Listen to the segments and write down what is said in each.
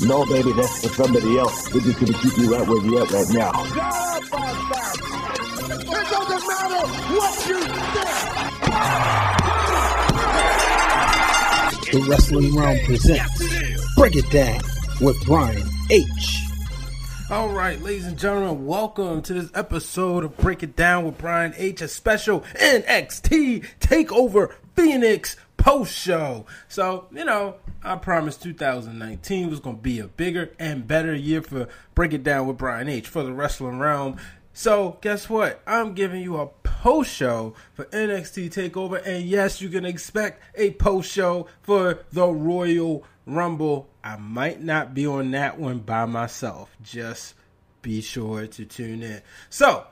No, baby, that's for somebody else. We're just gonna keep you right where you're at right now. It doesn't matter what you think. The Wrestling Wrealm presents Break It Down with Brian H. All right, ladies and gentlemen, welcome to this episode of Break It Down with Brian H, a special NXT Takeover Phoenix post show. So, you know, I promised 2019 was going to be a bigger and better year for Break It Down with Brian H for the wrestling realm. So, guess what? I'm giving you a post show for NXT TakeOver, and yes, you can expect a post show for the Royal Rumble. I might not be on that one by myself. Just be sure to tune in. So,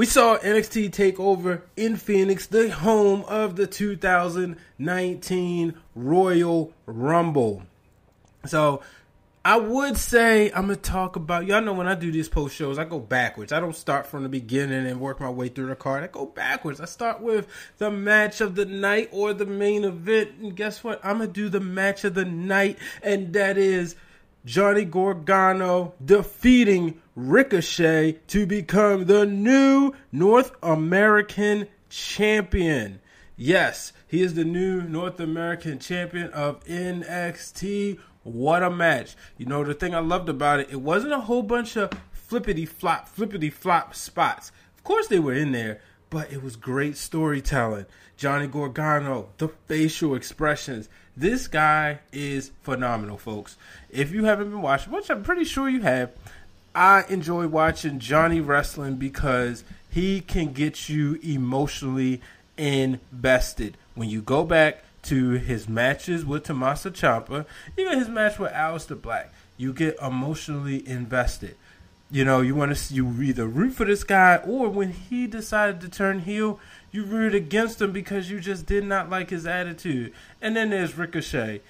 we saw NXT TakeOver in Phoenix, the home of the 2019 Royal Rumble. So, I would say I'm gonna talk about y'all know when I do these post shows, I go backwards. I don't start from the beginning and work my way through the card. I go backwards. I start with the match of the night or the main event, and guess what? I'm gonna do the match of the night, and that is Johnny Gargano defeating Ricochet to become the new North American champion. Yes, he is the new North American champion of NXT. What a match. You know, the thing I loved about it, it wasn't a whole bunch of flippity flop, flippity flop spots. Of course, they were in there, but it was great storytelling. Johnny Gargano, the facial expressions. This guy is phenomenal, folks. If you haven't been watching, which I'm pretty sure you have, I enjoy watching Johnny wrestling because he can get you emotionally invested. When you go back to his matches with Tommaso Ciampa, even his match with Aleister Black, you get emotionally invested. You know, you want to see you either root for this guy or when he decided to turn heel, you root against him because you just did not like his attitude. And then there's Ricochet.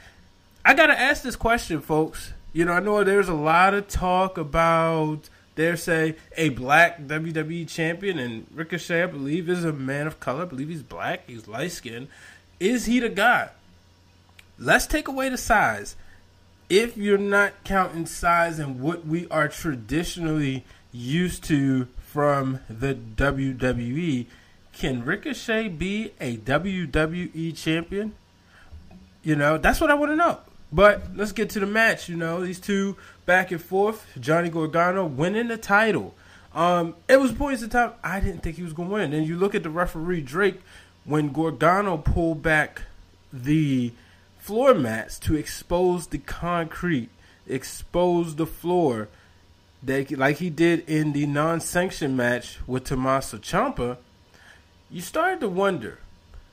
I got to ask this question, folks. You know, I know there's a lot of talk about dare say a black WWE champion, and Ricochet, I believe, is a man of color. I believe he's black. He's light skinned. Is he the guy? Let's take away the size. If you're not counting size and what we are traditionally used to from the WWE, can Ricochet be a WWE champion? You know, that's what I want to know. But let's get to the match. You know, these two back and forth. Johnny Gargano winning the title. Um, it was points of time I didn't think he was going to win. And you look at the referee Drake when Gargano pulled back the floor mats to expose the concrete, expose the floor, that like he did in the non-sanctioned match with Tommaso Ciampa. You started to wonder,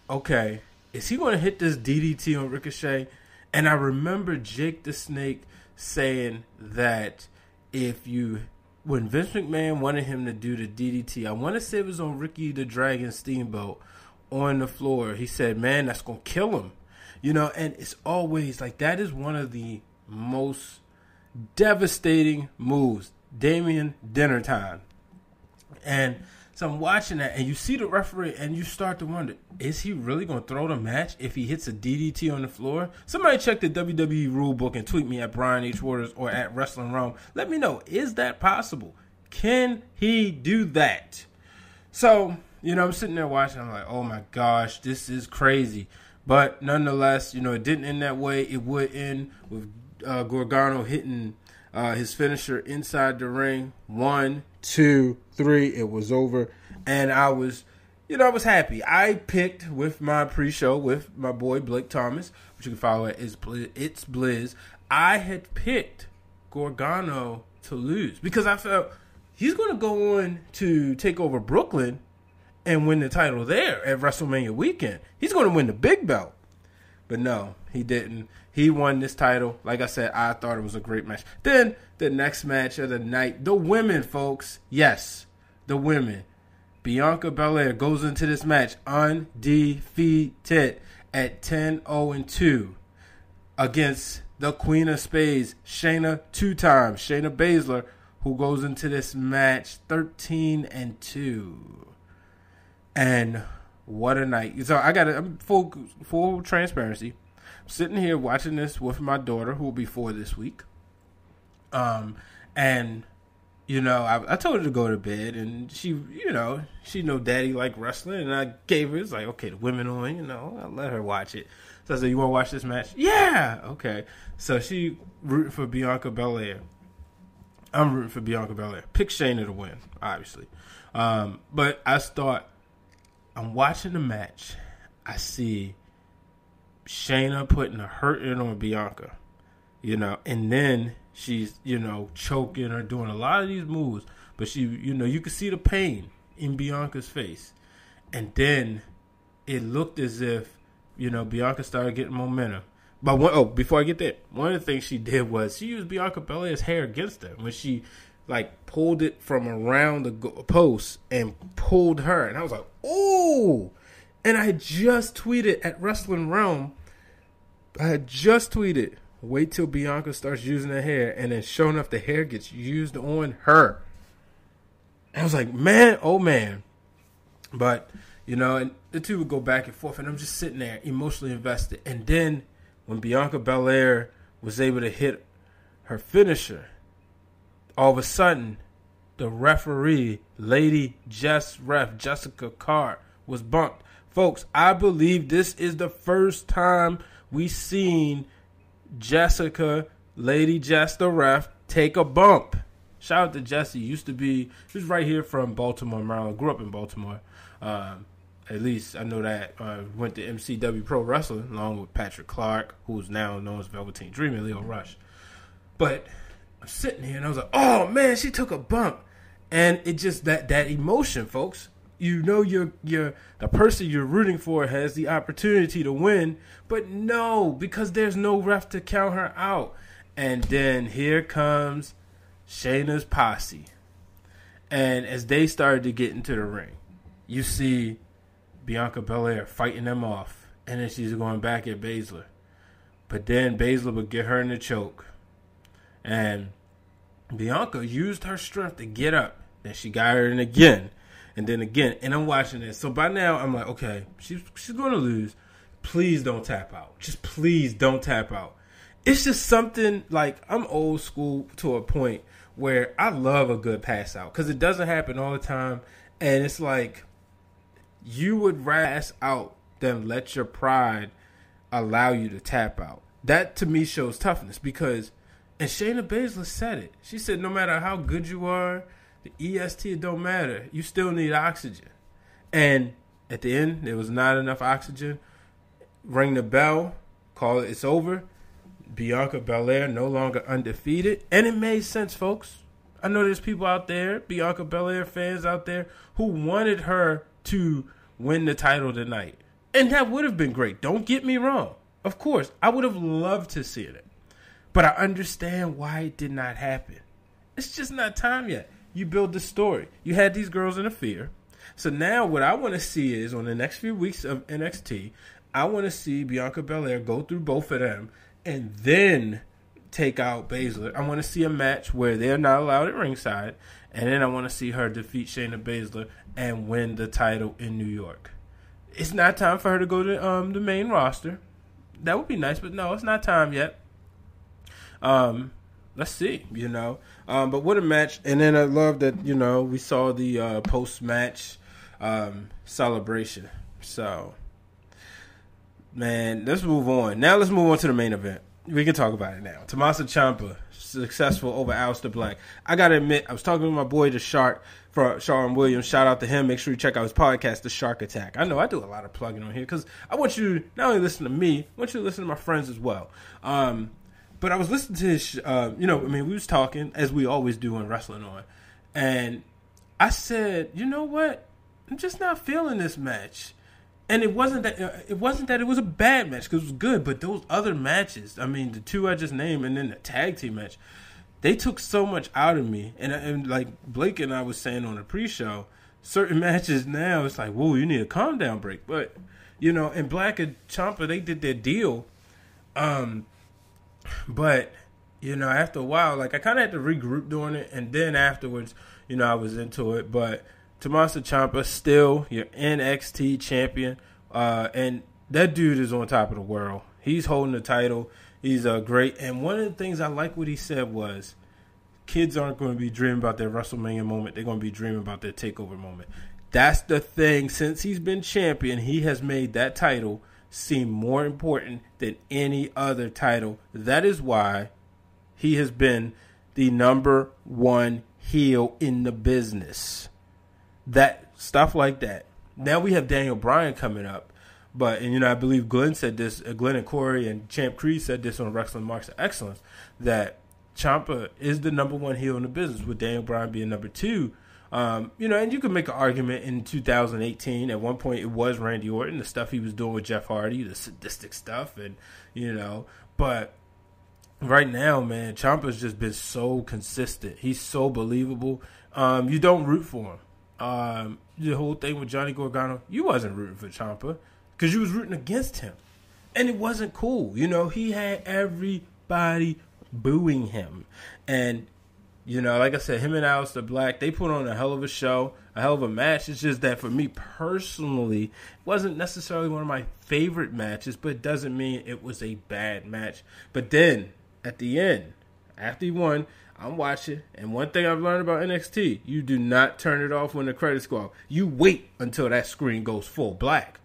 okay, is he going to hit this DDT on Ricochet? And I remember Jake the Snake saying that if you when Vince McMahon wanted him to do the DDT, I want to say it was on Ricky the Dragon Steamboat on the floor. He said, "Man, that's gonna kill him," you know. And it's always like that is one of the most devastating moves. Damien dinner time, and so I'm watching that, and you see the referee, and you start to wonder: Is he really going to throw the match if he hits a DDT on the floor? Somebody check the WWE rule book and tweet me at Brian H Waters or at Wrestling Wrealm. Let me know: Is that possible? Can he do that? So you know, I'm sitting there watching. I'm like, oh my gosh, this is crazy. But nonetheless, you know, it didn't end that way. It would end with uh, Gargano hitting uh, his finisher inside the ring. One, two, three. It was over, and I was, you know, I was happy. I picked with my pre-show with my boy Blake Thomas, which you can follow at It's Blizz. It's Blizz. I had picked Gargano to lose because I felt he's going to go on to TakeOver Brooklyn and win the title there at WrestleMania weekend. He's going to win the big belt. But no, he didn't. He won this title. Like I said, I thought it was a great match. Then the next match of the night, the women, folks. Yes, the women. Bianca Belair goes into this match undefeated at 10 0 2 against the Queen of Spades, Shayna, two times. Shayna Baszler, who goes into this match 13 and 2. And what a night. So I got a full full transparency. I'm sitting here watching this with my daughter who will be four this week. Um and you know, I, I told her to go to bed, and she, you know, she know daddy like wrestling, and I gave her. It's like, okay, the women on, you know, I let her watch it. So I said, "You want to watch this match?" Yeah, okay. So she rooting for Bianca Belair. I'm rooting for Bianca Belair. Pick Shayna to win, obviously. Um, but I start. I'm watching the match. I see Shayna putting a hurting on Bianca, you know, and then she's you know choking or doing a lot of these moves, but she you know you could see the pain in Bianca's face, and then it looked as if you know Bianca started getting momentum. But one, oh, before I get there, one of the things she did was she used Bianca Belair's hair against her when she like pulled it from around the post and pulled her, and I was like, oh. And I just tweeted at Wrestling Wrealm. I had just tweeted Wait till Bianca starts using her hair, and then sure enough, the hair gets used on her. And I was like, man, oh man. But, you know, and the two would go back and forth, and I'm just sitting there emotionally invested. And then when Bianca Belair was able to hit her finisher, all of a sudden, the referee, Lady Jess Ref, Jessika Carr, was bumped. Folks, I believe this is the first time we've seen Jessica, Lady Jess the ref, take a bump. Shout out to Jesse. Used to be, he was right here from Baltimore, Maryland. Grew up in Baltimore. Um, at least I know that. Uh, went to MCW Pro Wrestling along with Patrick Clark, who's now known as Velveteen Dream and Lio Rush. But I'm sitting here and I was like, oh man, she took a bump. And it just that that emotion, folks you know you're you're the person you're rooting for has the opportunity to win, but no, because there's no ref to count her out. And then here comes Shayna's posse. And as they started to get into the ring, you see Bianca Belair fighting them off. And then she's going back at Baszler. But then Baszler would get her in the choke. And Bianca used her strength to get up. Then she got her in again and then again, and I'm watching this. So by now, I'm like, okay, she's she's going to lose. Please don't tap out. Just please don't tap out. It's just something like I'm old school to a point where I love a good pass out because it doesn't happen all the time, and it's like you would pass out than let your pride allow you to tap out. That to me shows toughness because, and Shayna Baszler said it. She said, no matter how good you are, the EST don't matter. You still need oxygen. And at the end, there was not enough oxygen. Ring the bell, call it it's over. Bianca Belair no longer undefeated. And it made sense, folks. I know there's people out there, Bianca Belair fans out there, who wanted her to win the title tonight. And that would have been great. Don't get me wrong. Of course, I would have loved to see it. But I understand why it did not happen. It's just not time yet you build the story. You had these girls in a fear. So now what I want to see is on the next few weeks of NXT, I want to see Bianca Belair go through both of them and then take out Baszler. I want to see a match where they're not allowed at ringside, and then I want to see her defeat Shayna Baszler and win the title in New York. It's not time for her to go to um, the main roster. That would be nice, but no, it's not time yet. Um, let's see, you know. Um, but what a match! And then I love that you know we saw the uh, post match um, celebration. So, man, let's move on. Now let's move on to the main event. We can talk about it now. Tommaso Ciampa successful over Aleister Black. I gotta admit, I was talking to my boy the Shark for Sean Williams. Shout out to him. Make sure you check out his podcast, The Shark Attack. I know I do a lot of plugging on here because I want you not only listen to me, I want you to listen to my friends as well. Um, but I was listening to his, uh, you know, I mean, we was talking as we always do when wrestling on, and I said, you know what, I'm just not feeling this match. and it wasn't that uh, it wasn't that it was a bad match because it was good, but those other matches, I mean, the two I just named, and then the tag team match, they took so much out of me. And and like Blake and I was saying on the pre-show, certain matches now it's like, whoa, you need a calm down break. But you know, and Black and Ciampa they did their deal, um, but you know, after a while, like I kind of had to regroup doing it, and then afterwards, you know, I was into it, but. Tommaso Ciampa still your NXT champion, uh, and that dude is on top of the world. He's holding the title. He's uh, great. And one of the things I like what he said was, kids aren't going to be dreaming about their WrestleMania moment. They're going to be dreaming about their Takeover moment. That's the thing. Since he's been champion, he has made that title seem more important than any other title. That is why he has been the number one heel in the business that stuff like that. Now we have Daniel Bryan coming up, but and you know I believe Glenn said this, uh, Glenn and Corey and Champ Creed said this on Wrestling Marks of Excellence that Ciampa is the number one heel in the business, with Daniel Bryan being number two. Um, you know, and you can make an argument in 2018. At one point, it was Randy Orton, the stuff he was doing with Jeff Hardy, the sadistic stuff, and you know, but right now, man, Ciampa's just been so consistent. He's so believable. Um, you don't root for him um, the whole thing with Johnny Gargano, you wasn't rooting for Ciampa because you was rooting against him, and it wasn't cool. You know, he had everybody booing him, and you know, like I said, him and Aleister Black, they put on a hell of a show, a hell of a match. It's just that for me personally, it wasn't necessarily one of my favorite matches, but it doesn't mean it was a bad match. But then at the end, after he won, I'm watching, and one thing I've learned about NXT, you do not turn it off when the credits go. You wait until that screen goes full black.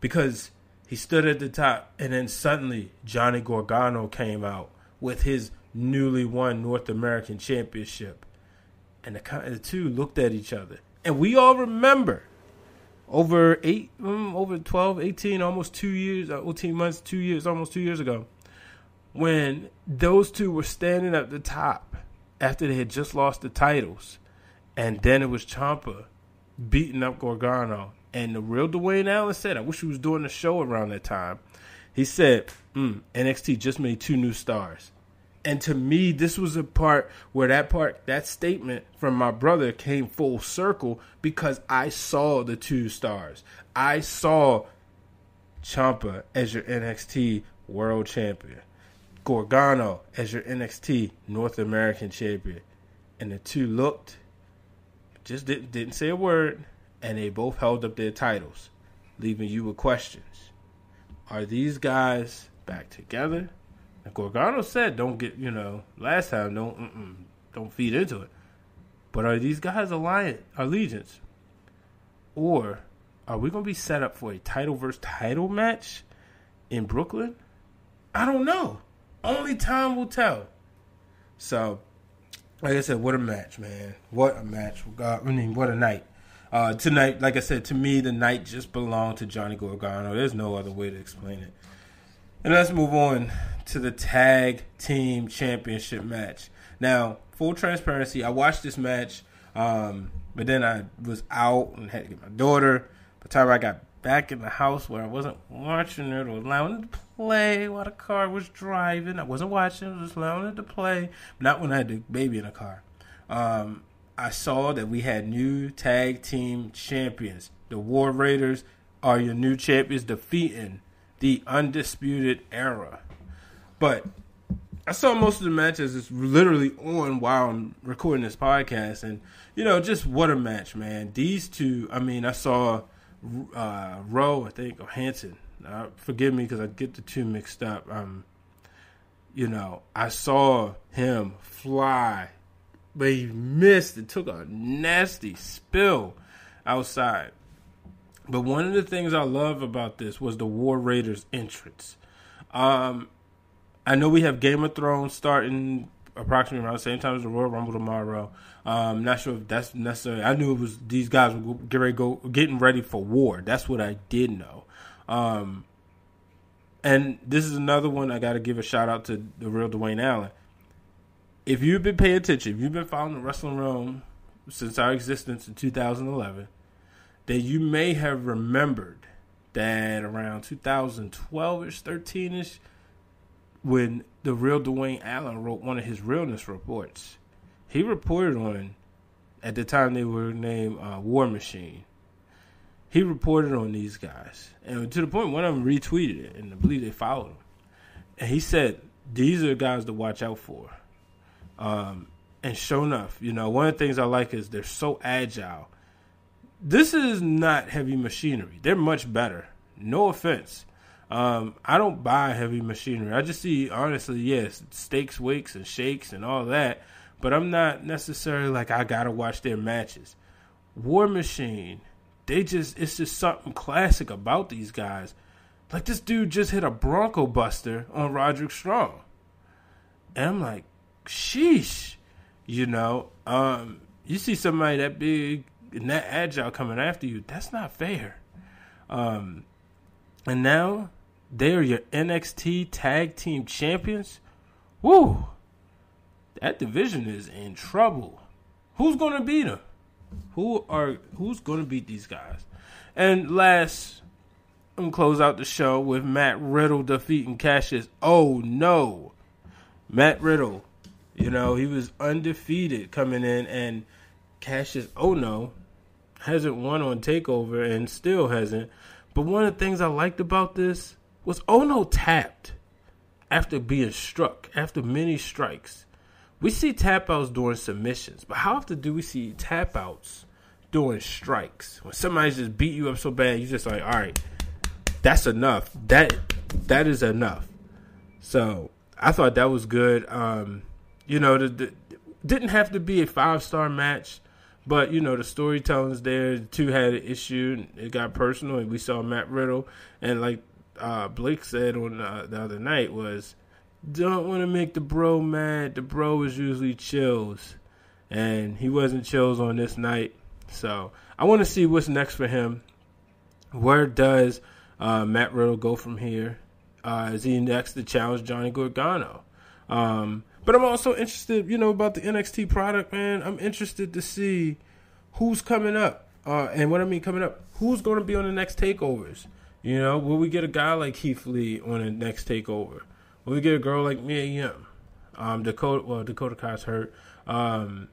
Because he stood at the top, and then suddenly Johnny Gargano came out with his newly won North American Championship. And the, the two looked at each other. And we all remember over eight, um, over 12, 18, almost two years, uh, 18 months, two years, almost two years ago, when those two were standing at the top after they had just lost the titles, and then it was Ciampa beating up Gargano. And the real Dwayne Allen said, "I wish he was doing the show around that time." He said, mm, "NXT just made two new stars." And to me, this was a part where that part, that statement from my brother came full circle because I saw the two stars. I saw Ciampa as your NXT World Champion. Gargano as your NXT North American champion. And the two looked, just didn't, didn't say a word, and they both held up their titles, leaving you with questions. Are these guys back together? And Gargano said, "Don't get you know." Last time, don't don't feed into it. But are these guys alliance allegiance, or are we going to be set up for a title versus title match in Brooklyn? I don't know. Only time will tell. So, like I said, what a match, man! What a match! God, I mean, what a night. Uh, tonight, like I said, to me, the night just belonged to Johnny Gargano. There's no other way to explain it. And let's move on to the tag team championship match. Now, full transparency, I watched this match, um, but then I was out and had to get my daughter. By the time I got back in the house where I wasn't watching it or allowing it to play while the car was driving. I wasn't watching, I was just allowing it to play. Not when I had the baby in the car. Um, I saw that we had new tag team champions. The War Raiders are your new champions, defeating the Undisputed Era. But I saw most of the matches. It's literally on while I'm recording this podcast, and you know, just what a match, man. These two. I mean, I saw uh, Rowe, I think, or Hanson. Uh, forgive me because I get the two mixed up. Um, you know, I saw him fly, but he missed and took a nasty spill outside. But one of the things I love about this was the War Raiders entrance. Um, I know we have Game of Thrones starting approximately around the same time as the Royal Rumble tomorrow. Um, not sure if that's necessary. I knew it was these guys were getting ready, go, getting ready for war. That's what I did know. Um, and this is another one I got to give a shout out to the real Dwayne Allen. If you've been paying attention, if you've been following the Wrestling Wrealm since our existence in 2011, then you may have remembered that around 2012ish, 13ish, when the real Dwayne Allen wrote one of his realness reports, he reported on, at the time they were named uh, War Machine. He reported on these guys, and to the point one of them retweeted it, and I believe they followed him. And he said, "These are guys to watch out for." Um, and sure enough, you know, one of the things I like is they're so agile. This is not heavy machinery. They're much better. No offense. Um, I don't buy heavy machinery. I just see, honestly, yes, stakes, wakes, and shakes and all that. But I'm not necessarily like I gotta watch their matches. War Machine, they just it's just something classic about these guys. Like this dude just hit a Bronco Buster on Roderick Strong, and I'm like, sheesh, you know. Um, you see somebody that big and that agile coming after you, that's not fair. Um, and now they are your NXT Tag Team Champions. Woo! That division is in trouble. Who's gonna beat them? Who are who's gonna beat these guys? And last, I'm gonna close out the show with Matt Riddle defeating Cassius. Oh no, Matt Riddle. You know he was undefeated coming in, and Cassius. Oh no, hasn't won on Takeover and still hasn't. But one of the things I liked about this was Ohno tapped after being struck, after many strikes. We see tap outs during submissions, but how often do we see tap outs during strikes? When somebody just beat you up so bad, you just like, all right, that's enough. That that is enough. So I thought that was good. Um, you know, the, the, didn't have to be a five star match, but you know the storytelling's there. The two had an issue. It got personal, and we saw Matt Riddle and like uh, Blake said on uh, the other night was, don't want to make the bro mad. The bro is usually chills, and he wasn't chills on this night. So I want to see what's next for him. Where does uh, Matt Riddle go from here? Uh, is he next to challenge Johnny Gargano? Um, but I'm also interested, you know, about the NXT product, man. I'm interested to see who's coming up. Uh, and what I mean coming up, who's going to be on the next takeovers? You know, will we get a guy like Keith Lee on the next takeover? Will we get a girl like Mia Yim? Um, Dakota, well, Dakota Kai's hurt. Um,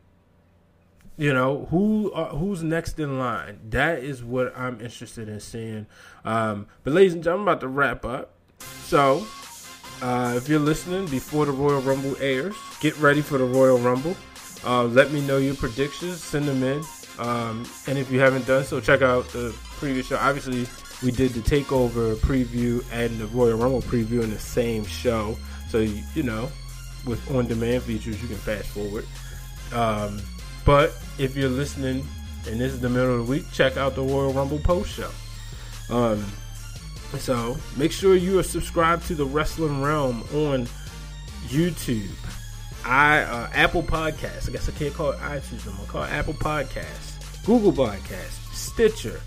you know who uh, who's next in line? That is what I'm interested in seeing. Um, but ladies and gentlemen, I'm about to wrap up. So, uh, if you're listening before the Royal Rumble airs, get ready for the Royal Rumble. Uh, let me know your predictions. Send them in. Um, and if you haven't done so, check out the previous show. Obviously, we did the takeover preview and the Royal Rumble preview in the same show. So you know, with on-demand features, you can fast forward. Um, but if you're listening and this is the middle of the week, check out the Royal Rumble post show. Um, so make sure you are subscribed to the Wrestling Wrealm on YouTube. I uh, Apple Podcasts. I guess I can't call it iTunes anymore. Call it Apple Podcasts, Google Podcasts, Stitcher,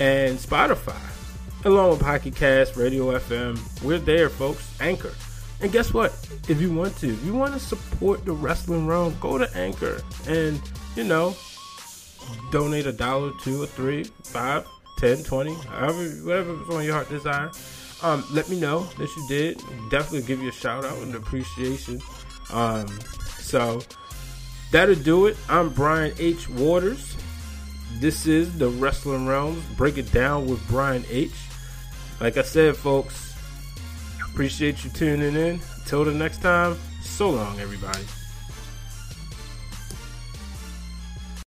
and Spotify, along with Pocket Cast, Radio FM. We're there, folks. Anchor. And guess what? If you want to, if you want to support the wrestling realm, go to Anchor and, you know, donate a dollar, two or three, five, ten, twenty, however, whatever's on your heart desire. Um, let me know that you did. Definitely give you a shout out and appreciation. Um, so that'll do it. I'm Brian H. Waters. This is the Wrestling Wrealms. Break it down with Brian H. Like I said, folks, appreciate you tuning in. Until the next time, so long, everybody.